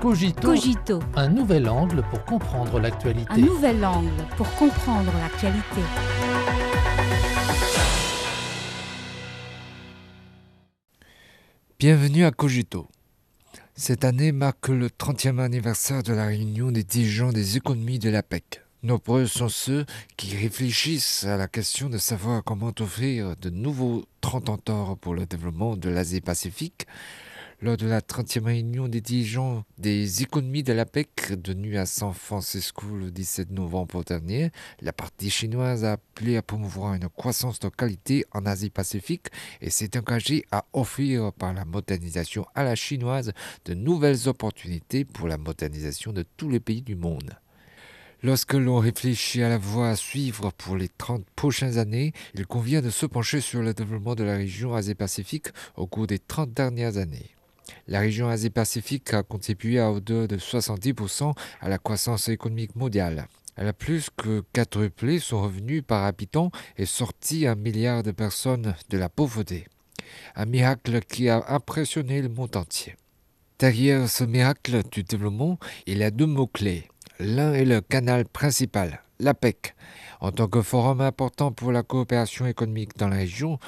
Cogito, Cogito, un nouvel angle pour comprendre l'actualité. un nouvel angle pour comprendre l'actualité. Bienvenue à Cogito. Cette année marque le 30e anniversaire de la réunion des dirigeants des économies de l'APEC. Nombreux sont ceux qui réfléchissent à la question de savoir comment offrir de nouveaux 30 ans pour le développement de l'Asie-Pacifique. Lors de la 30e réunion des dirigeants des économies de l'APEC, tenue à San Francisco le 17 novembre dernier, la partie chinoise a appelé à promouvoir une croissance de qualité en Asie-Pacifique et s'est engagée à offrir par la modernisation à la chinoise de nouvelles opportunités pour la modernisation de tous les pays du monde. Lorsque l'on réfléchit à la voie à suivre pour les 30 prochaines années, il convient de se pencher sur le développement de la région Asie-Pacifique au cours des 30 dernières années. La région Asie-Pacifique a contribué à hauteur de 70% à la croissance économique mondiale. Elle a plus que quadruplé son revenu par habitant et sorti un milliard de personnes de la pauvreté. Un miracle qui a impressionné le monde entier. Derrière ce miracle du développement, il y a deux mots-clés. L'un est le canal principal, l'APEC. En tant que forum important pour la coopération économique dans la région,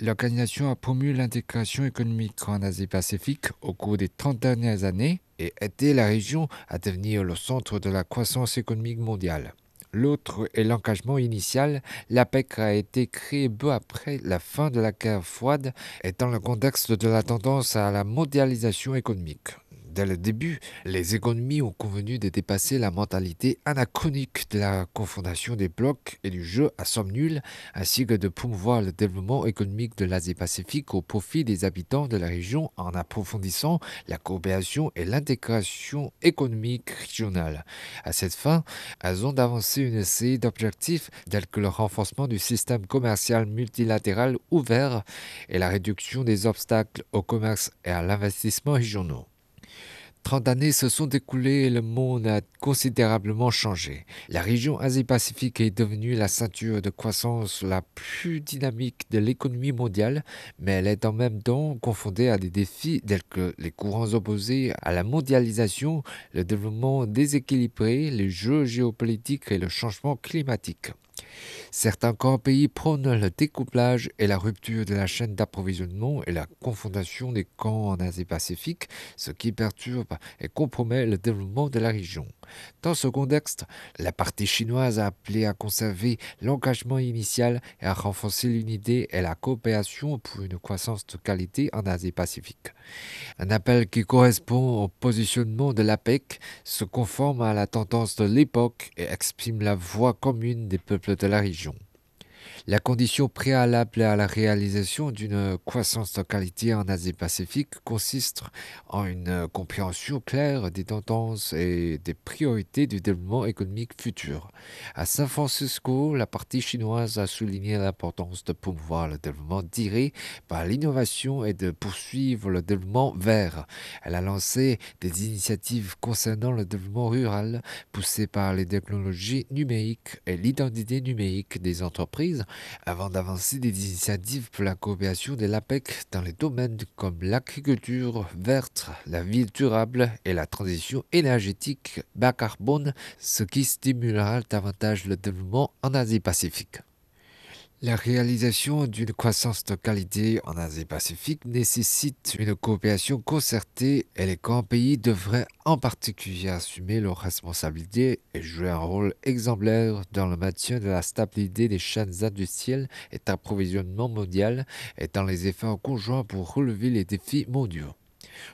l'organisation a promu l'intégration économique en Asie-Pacifique au cours des 30 dernières années et aidé la région à devenir le centre de la croissance économique mondiale. L'autre est l'engagement initial. L'APEC a été créé peu après la fin de la guerre froide et dans le contexte de la tendance à la mondialisation économique. Dès le début, les économies ont convenu de dépasser la mentalité anachronique de la confondation des blocs et du jeu à somme nulle, ainsi que de promouvoir le développement économique de l'Asie-Pacifique au profit des habitants de la région en approfondissant la coopération et l'intégration économique régionale. À cette fin, elles ont avancé une série d'objectifs tels que le renforcement du système commercial multilatéral ouvert et la réduction des obstacles au commerce et à l'investissement régionaux. 30 années se sont écoulées et le monde a considérablement changé. La région Asie-Pacifique est devenue la ceinture de croissance la plus dynamique de l'économie mondiale, mais elle est en même temps confrontée à des défis tels que les courants opposés à la mondialisation, le développement déséquilibré, les jeux géopolitiques et le changement climatique. Certains grands pays prônent le découplage et la rupture de la chaîne d'approvisionnement et la confondation des camps en Asie-Pacifique, ce qui perturbe et compromet le développement de la région. Dans ce contexte, la partie chinoise a appelé à conserver l'engagement initial et à renforcer l'unité et la coopération pour une croissance de qualité en Asie-Pacifique. Un appel qui correspond au positionnement de l'APEC, se conforme à la tendance de l'époque et exprime la voix commune des peuples de la région. La condition préalable à la réalisation d'une croissance de qualité en Asie-Pacifique consiste en une compréhension claire des tendances et des priorités du développement économique futur. À San Francisco, la partie chinoise a souligné l'importance de promouvoir le développement direct par l'innovation et de poursuivre le développement vert. Elle a lancé des initiatives concernant le développement rural poussées par les technologies numériques et l'identité numérique des entreprises avant d'avancer des initiatives pour la coopération de l'APEC dans les domaines comme l'agriculture verte, la ville durable et la transition énergétique bas carbone, ce qui stimulera davantage le développement en Asie-Pacifique. La réalisation d'une croissance de qualité en Asie-Pacifique nécessite une coopération concertée et les grands pays devraient en particulier assumer leurs responsabilités et jouer un rôle exemplaire dans le maintien de la stabilité des chaînes industrielles et d'approvisionnement mondial et dans les efforts conjoints pour relever les défis mondiaux.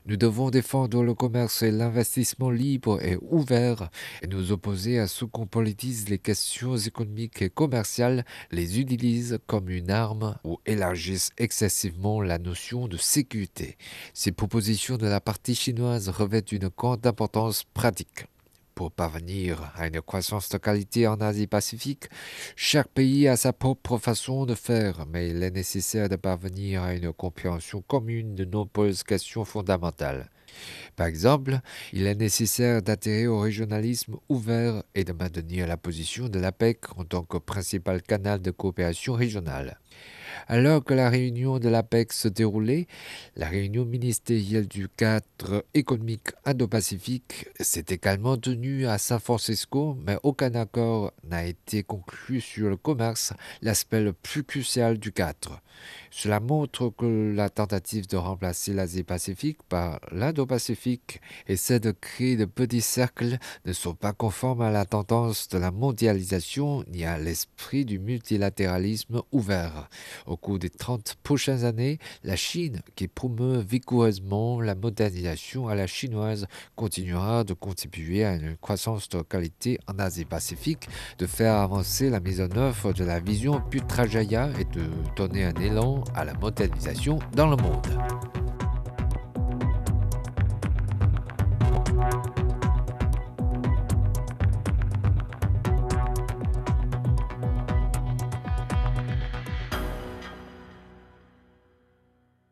Nous devons défendre le commerce et l'investissement libre et ouvert et nous opposer à ceux qu'on politise les questions économiques et commerciales, les utilisent comme une arme ou élargissent excessivement la notion de sécurité. Ces propositions de la partie chinoise revêtent une grande importance pratique. Pour parvenir à une croissance de qualité en Asie-Pacifique, chaque pays a sa propre façon de faire, mais il est nécessaire de parvenir à une compréhension commune de nombreuses questions fondamentales. Par exemple, il est nécessaire d'atterrir au régionalisme ouvert et de maintenir la position de l'APEC en tant que principal canal de coopération régionale. Alors que la réunion de l'APEC se déroulait, la réunion ministérielle du cadre économique indo-pacifique s'est également tenue à San Francisco, mais aucun accord n'a été conclu sur le commerce, l'aspect le plus crucial du cadre. Cela montre que la tentative de remplacer l'Asie-Pacifique par l'Indo-Pacifique et celle de de petits cercles ne sont pas conformes à la tendance de la mondialisation ni à l'esprit du multilatéralisme ouvert. Au cours des 30 prochaines années, la Chine, qui promeut vigoureusement la modernisation à la chinoise, continuera de contribuer à une croissance de qualité en Asie-Pacifique, de faire avancer la mise en œuvre de la vision Putrajaya et de donner un élan à la modernisation dans le monde.